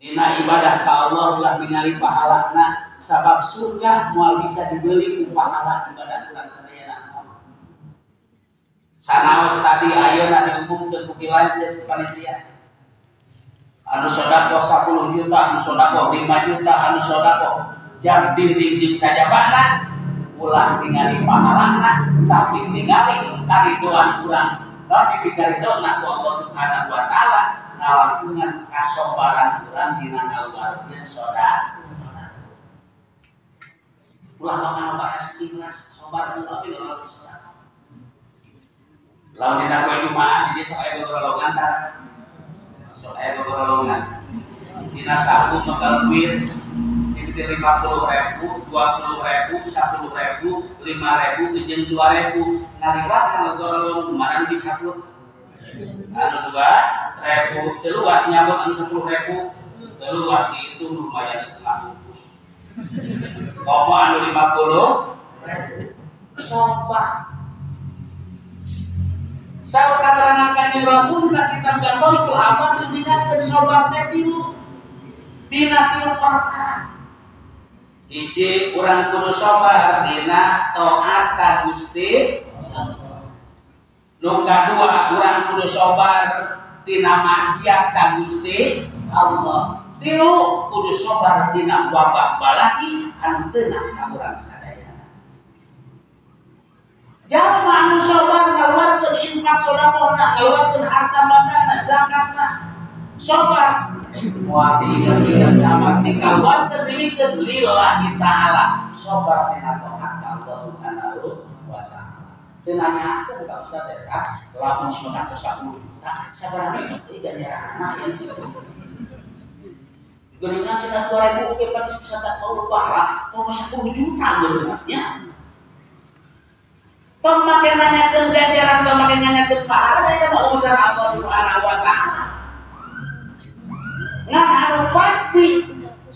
Dina ibadah ka Allah ulah ningali pahalana sabab surga moal bisa dibeli ku pahala ibadah urang sadayana. Sanaos tadi ayeuna diumumkeun ku kilanceun panitia. Anu sodako 10 juta, anu sodako 5 juta, anu sodako jam dinding saja bana ulah ningali pahalana tapi ningali karidoan urang tapi pikaridoan ku Allah Subhanahu wa taala ngalampungan kasobaran urang dina ngaluarkeun saudara. Ulah bakal bahas ikhlas sobar tapi kalau saudara. Lalu dina poe Jumaat jadi sok aya golongan sok aya golongan. Dina Sabtu magalwir itu lima puluh ribu, dua puluh ribu, sepuluh ribu, lima ribu, izin dua ribu. Ngaliwat kalau golong kemarin bisa pun. Anu dua ribu, teluas nyabut anu sepuluh ribu, teluas itu lumayan setengah bungkus. Komo anu lima puluh, sobat. Saya keterangan Rasul nanti kita itu apa dengan sobatnya dulu. Dina tilu perkara. Iji kurang kudu sabar dina taat ka Gusti Nu kadua kurang kudu sabar dina maksiat ka Gusti Allah. Tilu kudu sabar dina wabah balaki anu teu ka urang sadaya. Jalma anu sabar ngaluarkeun infak sedekahna, ngaluarkeun harta bandana, zakatna. Sabar Wa tiga sama tinggal waktu demi lillahi ta'ala. Sobat yang Tenanya aku bukan Ustaz ya kak. Lapan sudah ke sepuluh juta. Sebenarnya tidak ya anak yang Geningan sudah dua ribu oke kan bisa satu lupa mau sepuluh juta geningannya. Tong makin nanya ke ganjaran, tong makin nanya ke pahala, saya mau urusan Allah subhanahu wa ta'ala. Nah, pasti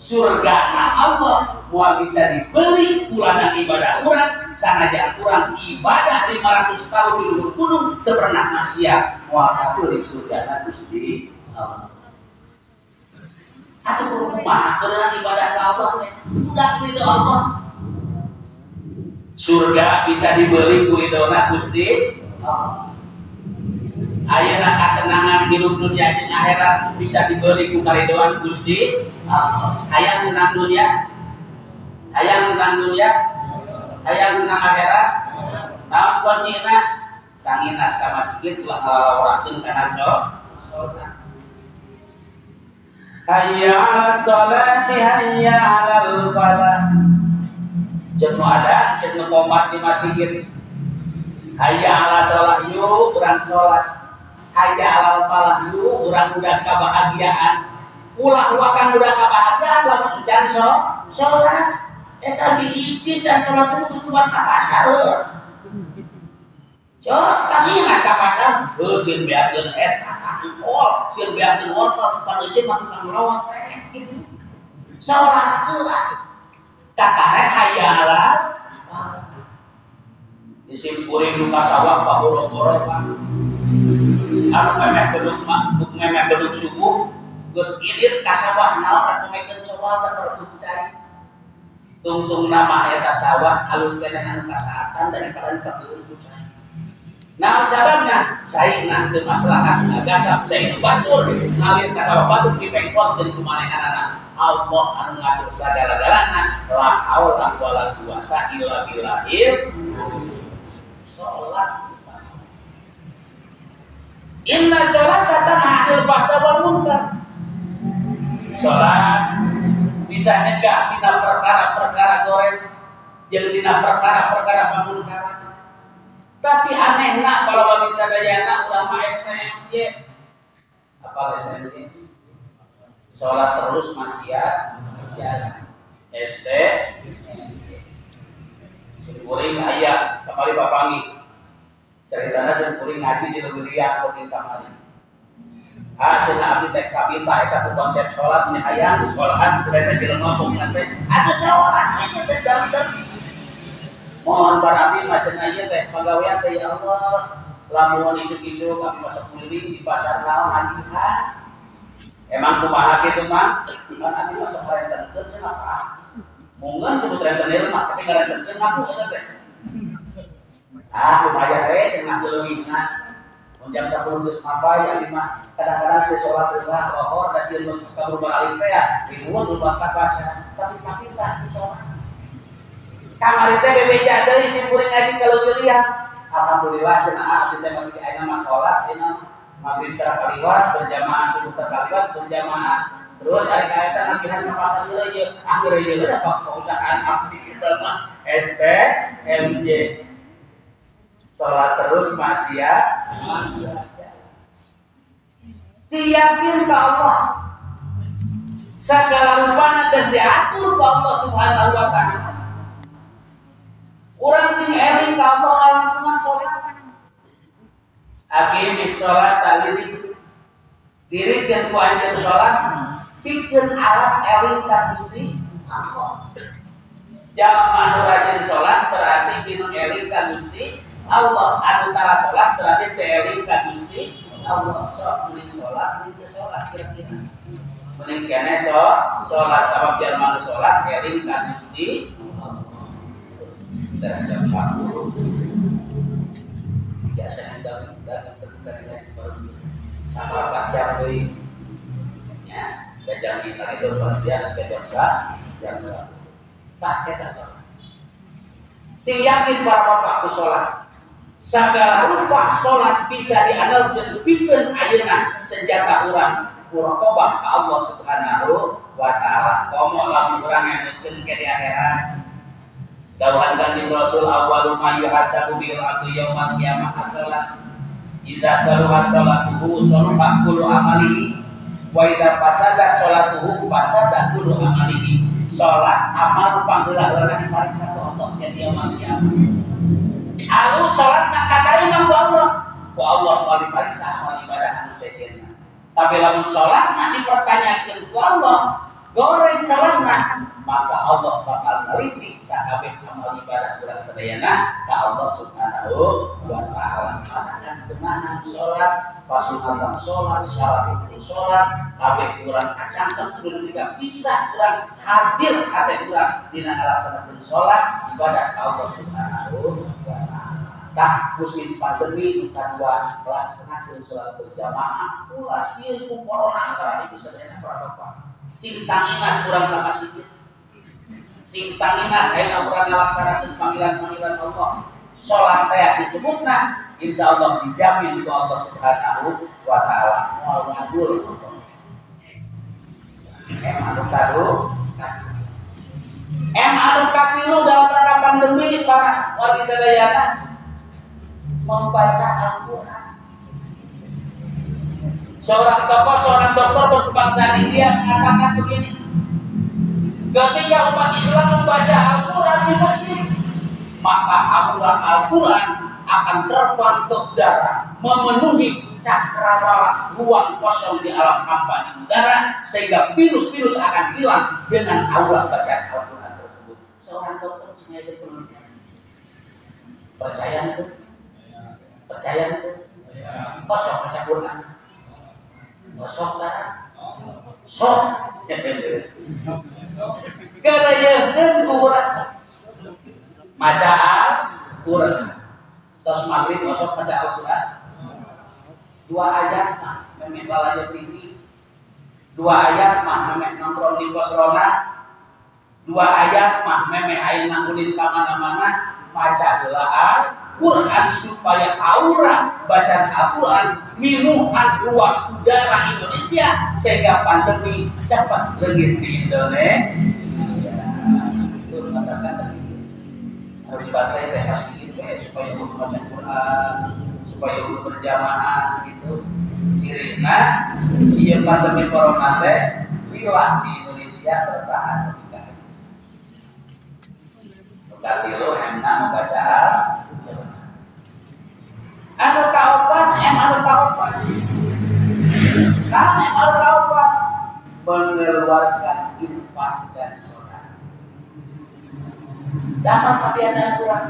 surga nah Allah mau bisa dibeli pulana ibadah orang sanajan kurang ibadah 500 tahun di luhur gunung pernah maksiat. Mau satu di surga Gusti Allah atau rumah dengan ibadah Allah? Sudah ridho Allah. Surga bisa dibeli ku ridona Gusti. Allah Ayeuna kasenangan hidup dunia jeung akhirat bisa dibeli ku karidoan Gusti. Hayang senang dunia. Hayang senang dunia. Hayang senang akhirat. Tahu kuncina tangina ka masjid lah orakeun kana so. Hayya ala salati hayya ala falah. Jeung ada, jeung komat di masjid. Hayya ala salat yuk, urang salat aja alal falah dulu orang udah kebahagiaan ulah wakan udah kebahagiaan lalu jangan sholat eta diisi dan sholat subuh buat apa sahur Cok, tadi nggak pasar, lu sih biarin eta tangkol, sih biarin wortel, pada cek makan ngelawat, sholat lah, kakarek hayalah, disimpurin luka sawah, pak borok-borok, anu memeh beduk mak memeh beduk subuh. Geus ilir ka sawah naon atuh mekeun sawah terpercaya tungtung nama eta sawah halus teh anu kasaatan daripada kabeureun ku cai Nah, sababna cai nah teu maslahat ngagasap cai batur ngalir ka sawah batur dipengkot dan kumanehanana Allah anu ngatur sagala-galana la haula wala quwata illa billahil salat Inna sholat kata akhir bahasa wal munkar. Sholat bisa nyegah tina perkara-perkara goreng, jadi tina perkara-perkara munkar. Tapi aneh nak kalau bagi sadayana ulama STMJ apa STMJ? Sholat terus maksiat jalan. ST Kuring ayat kembali bapangi ceritanya saya sering ngaji di Lebelia atau di kamar. Ah, cina abdi tek kapita, eta tu konsep sholat ini ayam, sholatan sudah di lemah peminat teh. Ada sholat aja teh dalam Mohon para abdi macam aja teh pegawaian teh ya Allah. Lamun itu kami masuk keliling di pasar naon anjingan. Emang kumaha gitu mah? Kan abi masuk rentenkeun cenah apa? Mungkin sebut rentenir mah tapi ngarentenkeun ngaku eta teh. Ah, lumayan we cenah leuwihna. Jam 10 geus apa ya lima kadang-kadang di sholat dua lohor da sieun kabur balik teh ya ribuan rumah kapas tapi makin tak di sholat. Kamari teh bebeja deui simpuring ngaji kalau dilihat. Alhamdulillah abdi teh masih aya mah sholat cenah maghrib terkaliwat berjamaah subuh terkaliwat berjamaah terus hari kaitan akhirnya ya akhirnya ya udah pak perusahaan abdi kita mah SP MJ sholat terus maksiat. Siapin ke Allah. Segala rupanya dan diatur ke Allah subhanahu wa ta'ala. Orang sing eling ke Allah langsung sholat. Akim sholat tali diri dan kuanjir sholat bikin alat eling kagusti Allah. Jangan rajin sholat berarti minum eling kagusti Allah. Anu tara sholat berarti eling kagusti Allah. Sok mending sholat, mending sholat kira-kira. Mending kene so sholat sama biar malu sholat eling kagusti Allah. Derajat 40 biasanya dalam dalam terbuka sama kacang dari ya kacang kita itu sebagian kacang yang tak kita sholat sing yakin bahwa waktu sholat segala rupa sholat bisa diandalkan bikin ayeuna senjata orang muraqabah ke Allah Subhanahu wa taala. Komo lamun urang yang mungkin ke di akhirat Dawan kanjeng Rasul awwalu ma yuhasabu bil abdu yaumal qiyamah as-salat. Idza saluhat salatuhu saluha kullu amalihi wa idza fasada salatuhu fasada kullu amalihi. Salat amal panggeula urang dipariksa ku Allah jadi amal kiamat. Alu salat nak katarima ku Allah. Ku Allah mau dipariksa amal ibadah anu sesirna. Tapi lamun salat nak dipertanyakeun ku Allah, goreng salatna maka Allah bakal meritik sakabeh amal ibadah kurang sedayana ka Allah Subhanahu wa taala. Maka ke mana sholat, pasukan sholat, syarat itu sholat, kabeh kurang kacangkan kudu juga bisa kurang hadir kate kurang dina ngalaksanakeun sholat ibadah Allah Subhanahu wa taala. Tak musim pandemi kedua laksanakeun sholat berjamaah sieun ku corona antara itu sedayana para sing tanginas kurang kapasitas sing tanginas saya kurang melaksanakan panggilan-panggilan Allah. Sholat saya disebutna insya Allah dijamin itu Allah subhanahu wa ta'ala mau ngabul em anu kado em anu katilu dalam rangka pandemi para warga sadayana membaca Al-Quran Seorang tokoh, seorang dokter berbangsa India mengatakan begini. Ketika umat Islam membaca Al-Quran di masjid, maka aturan Al-Quran akan ke udara, memenuhi cakrawala ruang kosong di alam hampa di udara, sehingga virus-virus akan hilang dengan aura bacaan Al-Quran tersebut. Seorang dokter sengaja penelitian. Percaya itu? Percaya. Itu? Kosong baca Quran. Sok kan sok garayaheun kurang. Maca Al-Quran terus maghrib masuk maca Al-Quran. Dua ayat mah memek aja tinggi dua ayat mah memek nongkrong di pos rona. Dua ayat mah memek aing nangkulin kamana-mana maca doa Quran supaya aura bacaan Al-Quran minuman ruang udara Indonesia sehingga pandemi cepat lengit di Indonesia. Itu kata-kata harus baca ya pasti gitu ya supaya baca Quran, supaya untuk berjamaah gitu. Kirina, iya pandemi corona teh hilang di Indonesia bertahan. Berarti lo enak membaca Anu kaupan. Karena kaupan mengeluarkan infak dan sholat. Dapat kebiasaan kurang.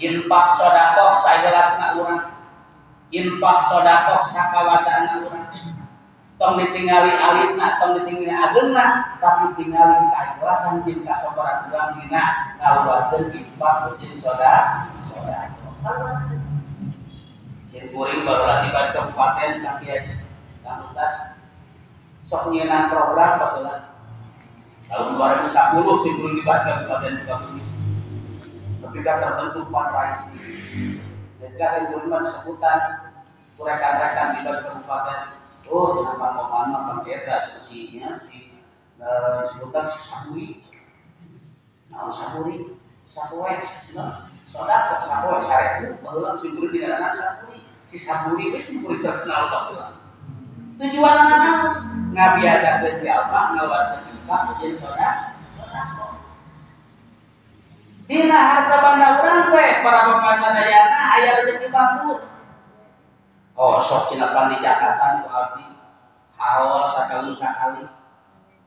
Infak sodakoh saya jelas nak kurang. Infak sodakoh sakawasaan nak kurang. tong ditinggali alina, tong ditinggali agena, tapi tinggali keikhlasan jeung kasabaran urang dina ngaluarkeun infak jeung saudara saudara. Kuring baru lagi baca kabupaten kaki aja. Kamutan sok nyeunang program baheula. Tahun 2010 sih kuring dibaca kabupaten Sukabumi. Ketika. Ketika saya kuring sebutan rekan-rekan di kabupaten oh dengan Pak Muhammad Pak Eta sinya si disebutkan si Saburi nah Saburi Saburi sodak kok Saburi saya itu bahwa si Saburi tidak ada Saburi si Saburi itu si Saburi terkenal kok tujuan anak nggak biasa kerja apa ngawat kita jadi sodak Dina harta banda orang teh para bapak sadayana ayah rezeki bangkrut Oh, sok cilakan di Jakarta ku abdi. Hawa sakali sakali.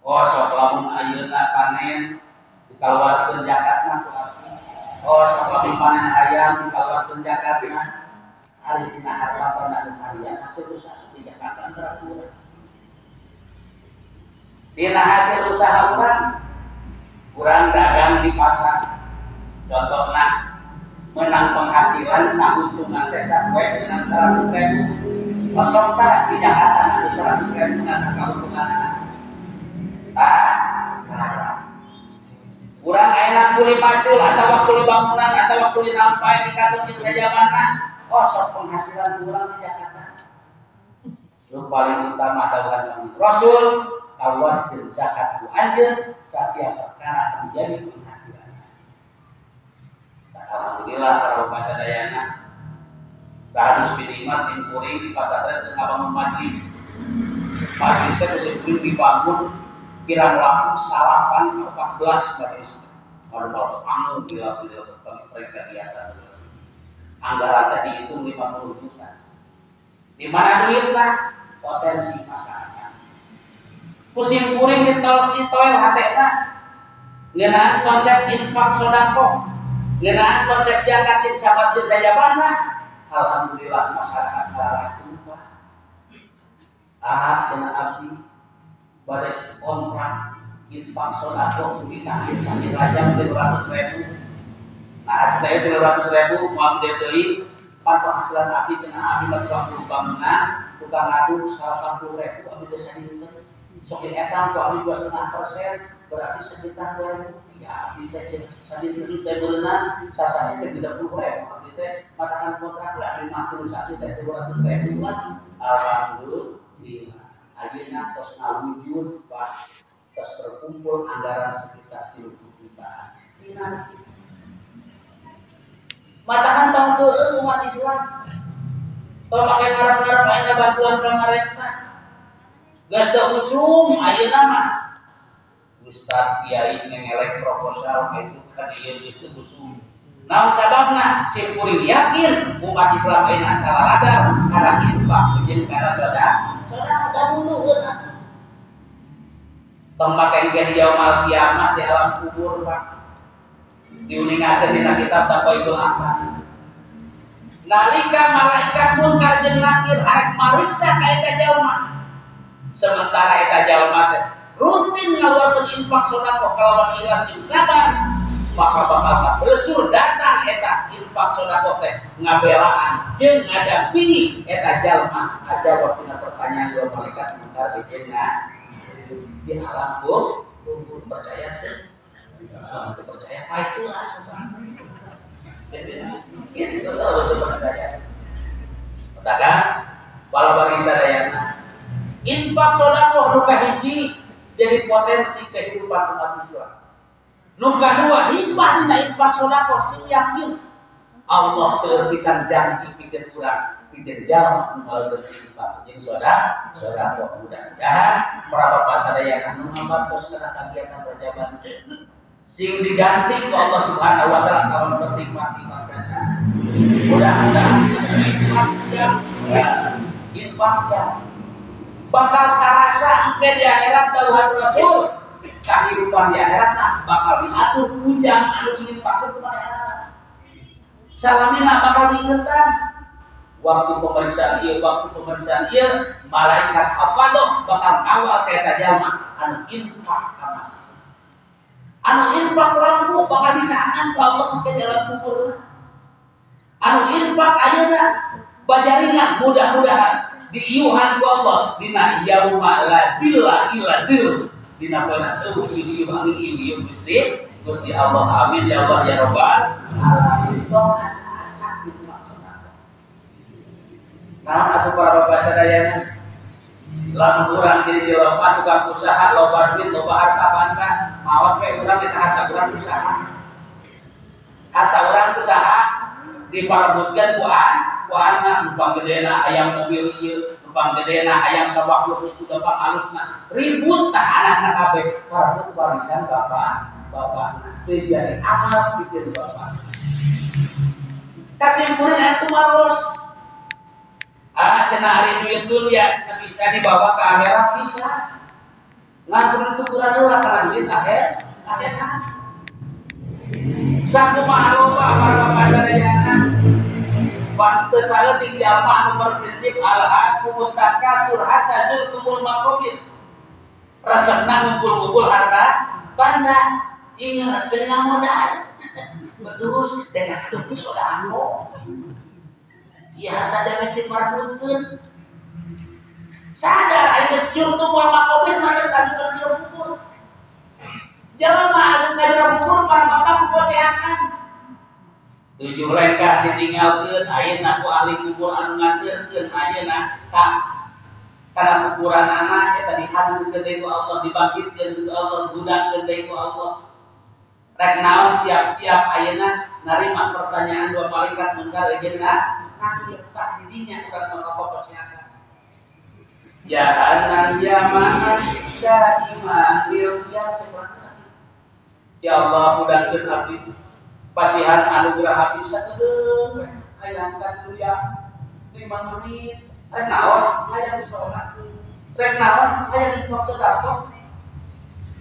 Oh, sok lamun ayeuna panen dikaluarkeun Jakarta ku abdi. Oh, sok lamun panen ayam dikaluarkeun Jakarta. Hari dina harta pernah harian hasil usaha di Jakarta teratur. Dina hasil usaha kurang, kurang dagang di pasar. Contohnya menang penghasilan nah untungan desa kue dengan seratus ribu. Kosong tak? Jakarta ada seratus ribu dengan keuntungan ah kurang enak kuli macul atau waktu bangunan atau waktu nampai di kantor saja mana sok penghasilan kurang di Jakarta. Yang paling utama adalah Rasul kawan zakat anjir setiap perkara menjadi Alhamdulillah para bapak sadayana Bahanus minimal simpuri di pasar dan abang majlis Majlis itu dibangun. Kira waktu salapan 14 majlis Kalau kalau kamu bila bila mereka di atas Anggaran tadi itu 50 juta Di mana duitnya? Potensi masyarakat Musim kuring di tol hatena Lihat konsep infak sodako dengan konsep zakat yang sahabat saya mana? Alhamdulillah masyarakat darah tumpah. Ah, kena abdi pada kontrak infak sodako kaki rajam di ratus ribu. Nah, saya di ratus ribu mau dari pan penghasilan abdi kena abdi berjuang bangunan, tukang ngadu salah satu ribu abdi desa ini. Sokin etam, abdi dua setengah persen, berarti sekitar dua ribu. Ya kita tadi itu saya berenang sasanya saya tidak puluh ribu. Kita katakan kontrak lah lima puluh sasi saya dua ratus ribu. Kan alhamdulillah. Akhirnya terus ngawujud pas terus terkumpul anggaran sekitar seribu juta Matakan tahun dulu umat Islam. Kalau pakai ngarap-ngarap ada bantuan pemerintah gas dah usum ayo nama Ustaz Kiai mengelek proposal itu kan dia itu musuh. Nah sababna si kuring yakin umat Islam ini salah ada. Karena infak menjadi karena saudara saudara ada dulu tempat yang jadi yaumul kiamat di alam kubur pak diuningakan di kitab tanpa itu apa nalika malaikat pun karjen lakir arek mariksa kaita jalma sementara eta jalma rutin ngaluarkan infak sodako kalawan ikhlas jeung sabar. Maka bakal bersur datang eta infak sodako teh ngabelaan jeung ngadampingi eta jalma aja waktu pertanyaan dua malaikat mungkar bikinna di alam kumpul percaya kalau apa itu lah itu betul percaya katakan walau bagi sadayana infak sodako rupa hiji jadi potensi kehidupan umat Islam. Nomor dua, hikmah tidak infak sodako, si yakin Allah serpisan janji pikir kurang, pikir jauh mengalir berinfak. Jadi saudara, saudara mudah-mudahan berapa pasal yang akan mengambat kos kena kegiatan berjabat sing diganti ke Allah Subhanahu wa taala kalau bernikmat ibadahnya. Mudah-mudahan infak ya, infak ya, bakal terasa engke di akhirat Tuhan Rasul. Kehidupan di akhirat nah, bakal diatur hujan anu ingin pakai kepada akhirat salamina bakal diingetan. Waktu pemeriksaan iya waktu pemeriksaan iya malaikat apa tuh bakal awal kayak jalma anu infak kamas anu infak lampu bakal disaan Allah ke dalam kubur anu infak ayeuna bajarina mudah-mudahan di iuhan ku Allah dina yauma la dilla illa dill dina kana eueuh ieu ieu ieu Gusti Gusti Allah amin ya Allah ya rabbal alamin Nah, aku para bapak sadayana lamun urang jadi tukang usaha loba duit loba harta bangga mawat kayak urang kita harta urang usaha. Harta urang usaha diparabutkan ku an ku anak numpang gedena ayam mobil ieu numpang gedena ayam sabak lu itu gampang halusna ribut tah anakna kabeh. Parabut warisan bapak bapak terjadi amal pikir bapak. Murid aku maros Ah, cina hari duit dunia cina bisa dibawa ke akhirat bisa. Ngantur tukuran lah karena duit akhir akhirat. Satu makhluk para pasadayana. Waktu saya tinggal anu berprinsip al-haku mutakasur hatta zurtumul makobir. Resepna ngumpul-ngumpul harta banda. Ingat dengan modal. Betul, dengan tunggu sudah ya sadar di marbuntun sadar aja curtu wal makobir sadar kan curtu kubur jangan masuk ke dalam kubur para bapak kuboceakan tujuh reka ditinggalkan ayeuna aku ahli kubur anu ngajeurkeun ayeuna ka karena kuburan anak eta dihantu ke ku Allah dibangkitkeun ku Allah budakkeun deui ku Allah. Rek siap-siap ayeuna narima pertanyaan dua malaikat mungkar jeung kaki letak dirinya bukan merokok kesehatan. Jangan zaman iman dia Ya Allah mudahkan abdi pasihan anugerah abdi sasedeng hayangkan ya lima menit rek naon hayang sholat. Rek naon maksud apa?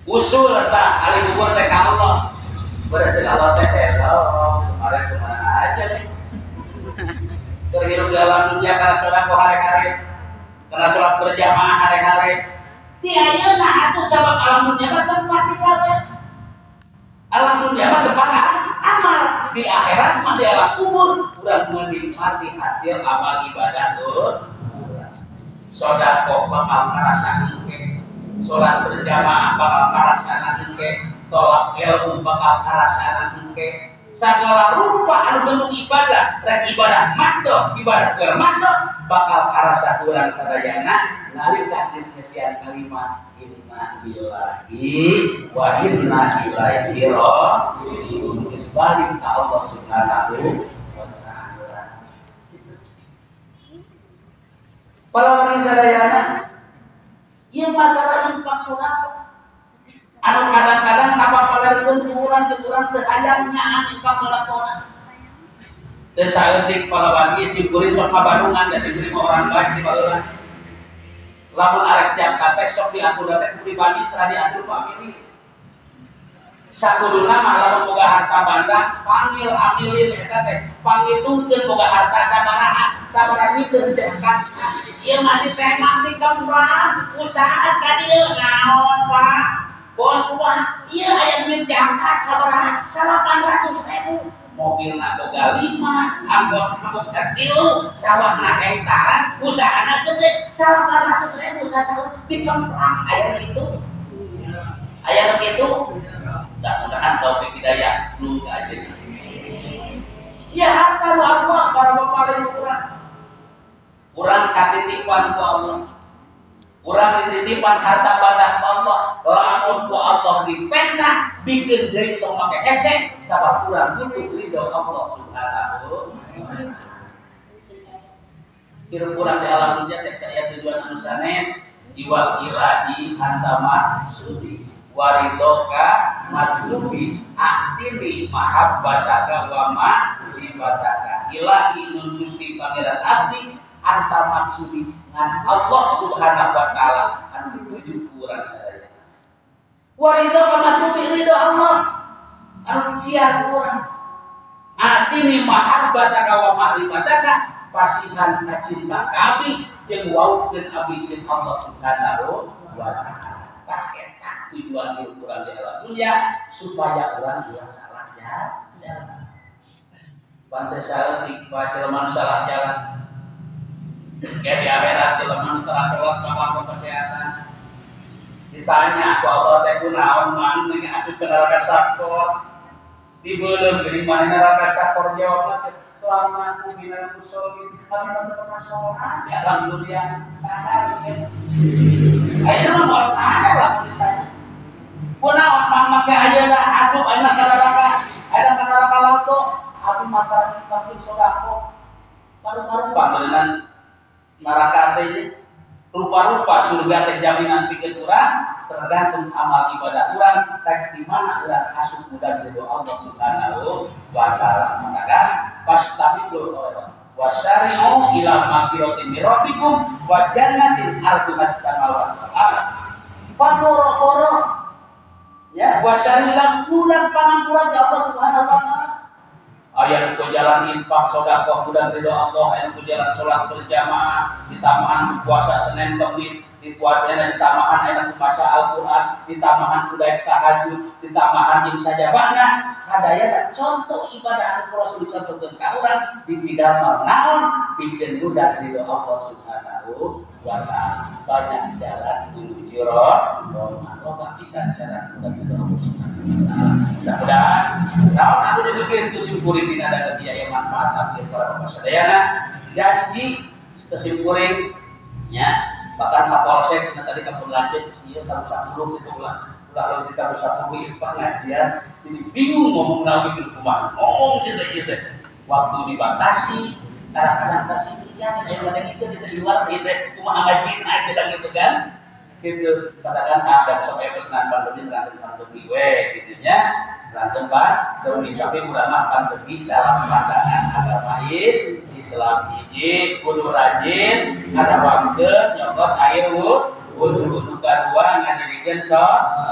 Usul tak ali kubur teh Allah berarti Allah teh hello kemarin ke mana aja nih berhidup dalam dunia karena sholat kok hari-hari karena sholat berjamaah hari-hari. Di ayeuna atuh sabab alam dunia mah tempat tinggalnya. Alam dunia mah tempat amal di akhirat mah di alam kubur. Kurang menikmati hasil amal ibadah tuh sholat kok bakal ngerasakan ke sholat berjamaah bakal ngerasakan ke tolak ilmu bakal ngerasakan ke segala rupa anu ibadah dan ibadah mando ibadah keur mando bakal arasa urang sadayana nalika geus kalimat inna lillahi wa inna ilaihi raji'un balik ka Allah Subhanahu wa taala. Para wanita sadayana ieu masalah infak sedekah Anu kadang-kadang apa pun sehayangnya anu pas lakona. Dan saya di kepala bagi si kuri sok kabarungan dan diterima orang baik di bawah. Lamun arek jam katek sok diatur dapat pribadi setelah diatur famili. Sakuduna mah lamun boga harta banda panggil amilin eta teh pangitungkeun boga harta sabaraha sabaraha mikeun jangan. Ieu masih teh mati kembang usaha ka dieu naon Pak bos tua iya ayah duit diangkat sabar salapan ratus ribu. Mobil boga lima anggot anggot kecil sawah nak hektaran usaha nak gede. Salapan ratus ribu saya di kemplang ayah situ ayah begitu? Mudah-mudahan taufik hidayah lu aja. Ya harta Allah para bapak kurang. Kurang katitipan Allah Kurang dititipan harta pada Allah, ku Allah dipentah, bikin dari tong pakai esek, sabar kurang butuh ridho Allah subhanahu Kirim kurang di alam dunia ayat tujuan anu sanes iwal ilahi antama sudi. Waridoka matlubi aksiri mahabbataka wa ma sifataka ilahi nun pangeran abdi anta maksudi. Dengan Allah Subhanahu wa taala anu dituju kurang sadaya. Wa ridho maksudi ridho Allah sia kurang. Atini mahabbataka wa ma'rifataka pasihan kacinta kami jeung waukeun abdi jeung Allah Subhanahu wa taala. Tak tujuan ukuran di alam dunia supaya orang dua salah jalan. Pantai salah di jelman salah jalan. Kayak di akhirat jelman setelah sholat maka kesehatan. Ditanya, ku Allah teh kunaon man ini asus ke neraka sakor. Dibelum dari mana neraka sakor jawab selama aku bina musolin kami tak pernah sholat di alam dunia sadar ya. Ayo mau sadar lah ditanya. Kunaon mang make aja lah asup aja ke neraka. Ayo ke neraka lauto. Abi mata pasti sodako. Paru-paru panggilan neraka teh rupa-rupa surga teh jaminan pikir kurang tergantung amal ibadah kurang teks di mana kurang kasus mudah dari Allah Subhanahu wa taala mengatakan fastabiqul khairat wasyari'u ila magfiratin min rabbikum wa jannatin arduha samawati wal ardh padoro ya wasyari'u bulan pangampura Allah Subhanahu wa taala ayat ku jalan infak sodakoh bulan ridho Allah. Ayat ku sholat berjamaah ditamahan puasa Senin Kamis di puasa dan ditamahan ayat baca Al-Quran ditamahan budaya tahajud ditamahan yang saja. Bangga sadaya dan contoh ibadah Rasul contohkan ke orang di bidang naon bikin mudah ridho Allah Subhanahu wa taala. Banyak jalan menuju roh Allah bisa ridho Allah Subhanahu wa taala mudah-mudahan kalau aku demikian itu syukuri tidak ada dia yang manfaat tapi janji kesimpulan ya. Bahkan Kapolsek yang tadi kamu belajar dia tahu satu itu lah lalu kita bisa tahu pengajian jadi bingung ngomong lagi di rumah. Ngomong cerita cerita waktu dibatasi kadang-kadang kasih ya kadang itu di luar gitu cuma ngajin aja gitu kan gitu katakan ada sampai pesanan pandemi lanjut pandemi we gitu ya. Lanjut pak. Demi tapi ulama pandemi dalam pandangan agama Islam hiji kudu rajin ada waktu nyokot air wudhu wudhu kedua ngadirikan so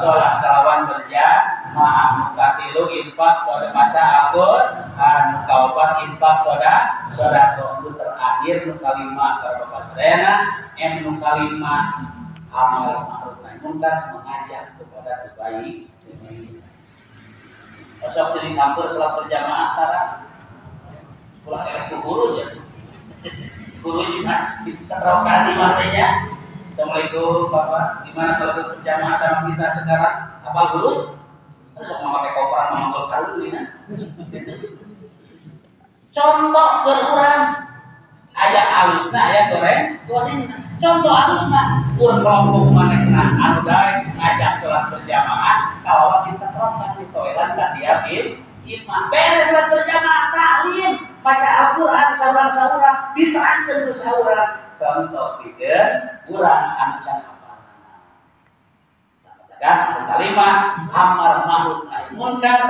sholat kelawan berjamaah muka tilu infak soda maca akun anu kaopat infak soda soda terakhir nu para bapak sedayana em nu kalima amal ma'ruf nahi munkar mengajak kepada kebaikan Masuk sini campur sholat berjamaah antara pulang ke guru ya. Guru juga kita terapkan di matanya. Assalamualaikum Bapak, gimana kalau berjamaah sama kita sekarang? Apa guru? Terus memakai koper mengambil kalu ini. Contoh berulang ayat alusna ayat goreng goreng contoh alusna pun kelompok mana kena anu ngajak sholat berjamaah. Kalau kita terapkan di toilet kan diambil. Imam beres sholat berjamaah taklim. Baca Al-Quran saurang-saurang diterangkan ke saurang contoh tiga kurang ancam apa kan kalimat amar ma'ruf nahi munkar.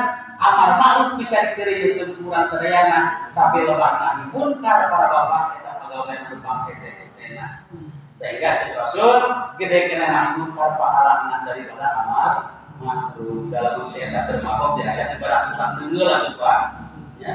Amar ma'ruf bisa dikiri itu kurang sedayana tapi lepas nahi munkar. Para bapak kita pegawai berupa kesehatan sehingga Rasul gede kena nahi munkar pahalangan daripada amar ma'ruf dalam usia tak termaaf di ayat ibarat tentang dulu lah Pak. Ya.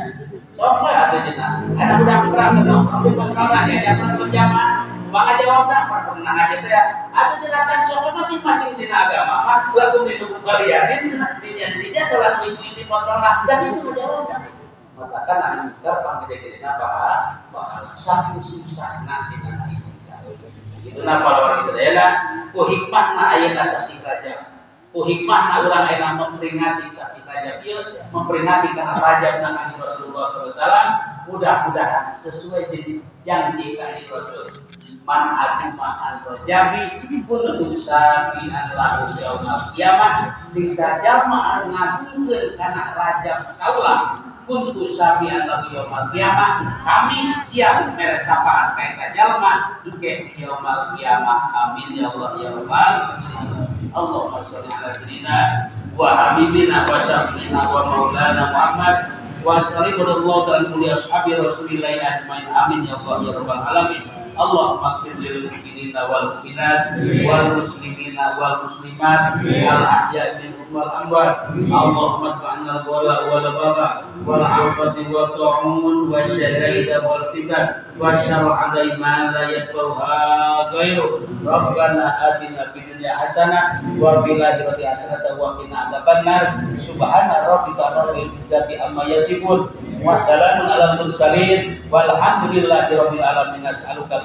Soalnya ada jenah ada budak perang dong tapi pas kalah ya jangan berjamaah maka jawab tak pernah aja saya aku ceritakan soal masing-masing di agama. Mas lagu itu kalian dirinya dirinya sholat minggu ini masalah dan itu menjawab mengatakan anak muda panggil-panggilnya bahwa bahwa satu susah nanti nanti kenapa orang Israel ku hikmah na ayat asasi saja ku hikmah na orang ayat memperingati asasi saja dia memperingati karena raja dengan Rasulullah SAW mudah-mudahan sesuai jadi janji kali Rasul. Man aguma an rojabi kuntu sabi an lahu yaumal kiamat sing sajama anu ngagungkeun kana raja kaula kuntu sabi an lahu yaumal kiamat kami siap mere sapaan ka jalma duke yaumal kiamat amin ya Allah ya rabbal Allahumma sholli ala wa habibina wa syafiina wa maulana Muhammad. Wa sallallahu alaihi wa sallam ashabi rasulillahi ajmain. Amin ya Allah ya alamin Allah qir lil wal muslimat wal muslimin wal muslimat wal ahya minhum wal amwat. Allah ta'anna al wal baba wal afati wa ta'un wa syaraida wal fitan wa syar'a ma la yaqbaluha ghairu. Rabbana atina fid dunya hasanah wa fil akhirati hasanah wa qina adzabannar subhana rabbika rabbil izzati amma yasifun wa salamun alal mursalin. Walhamdulillahi rabbil alamin. As'aluka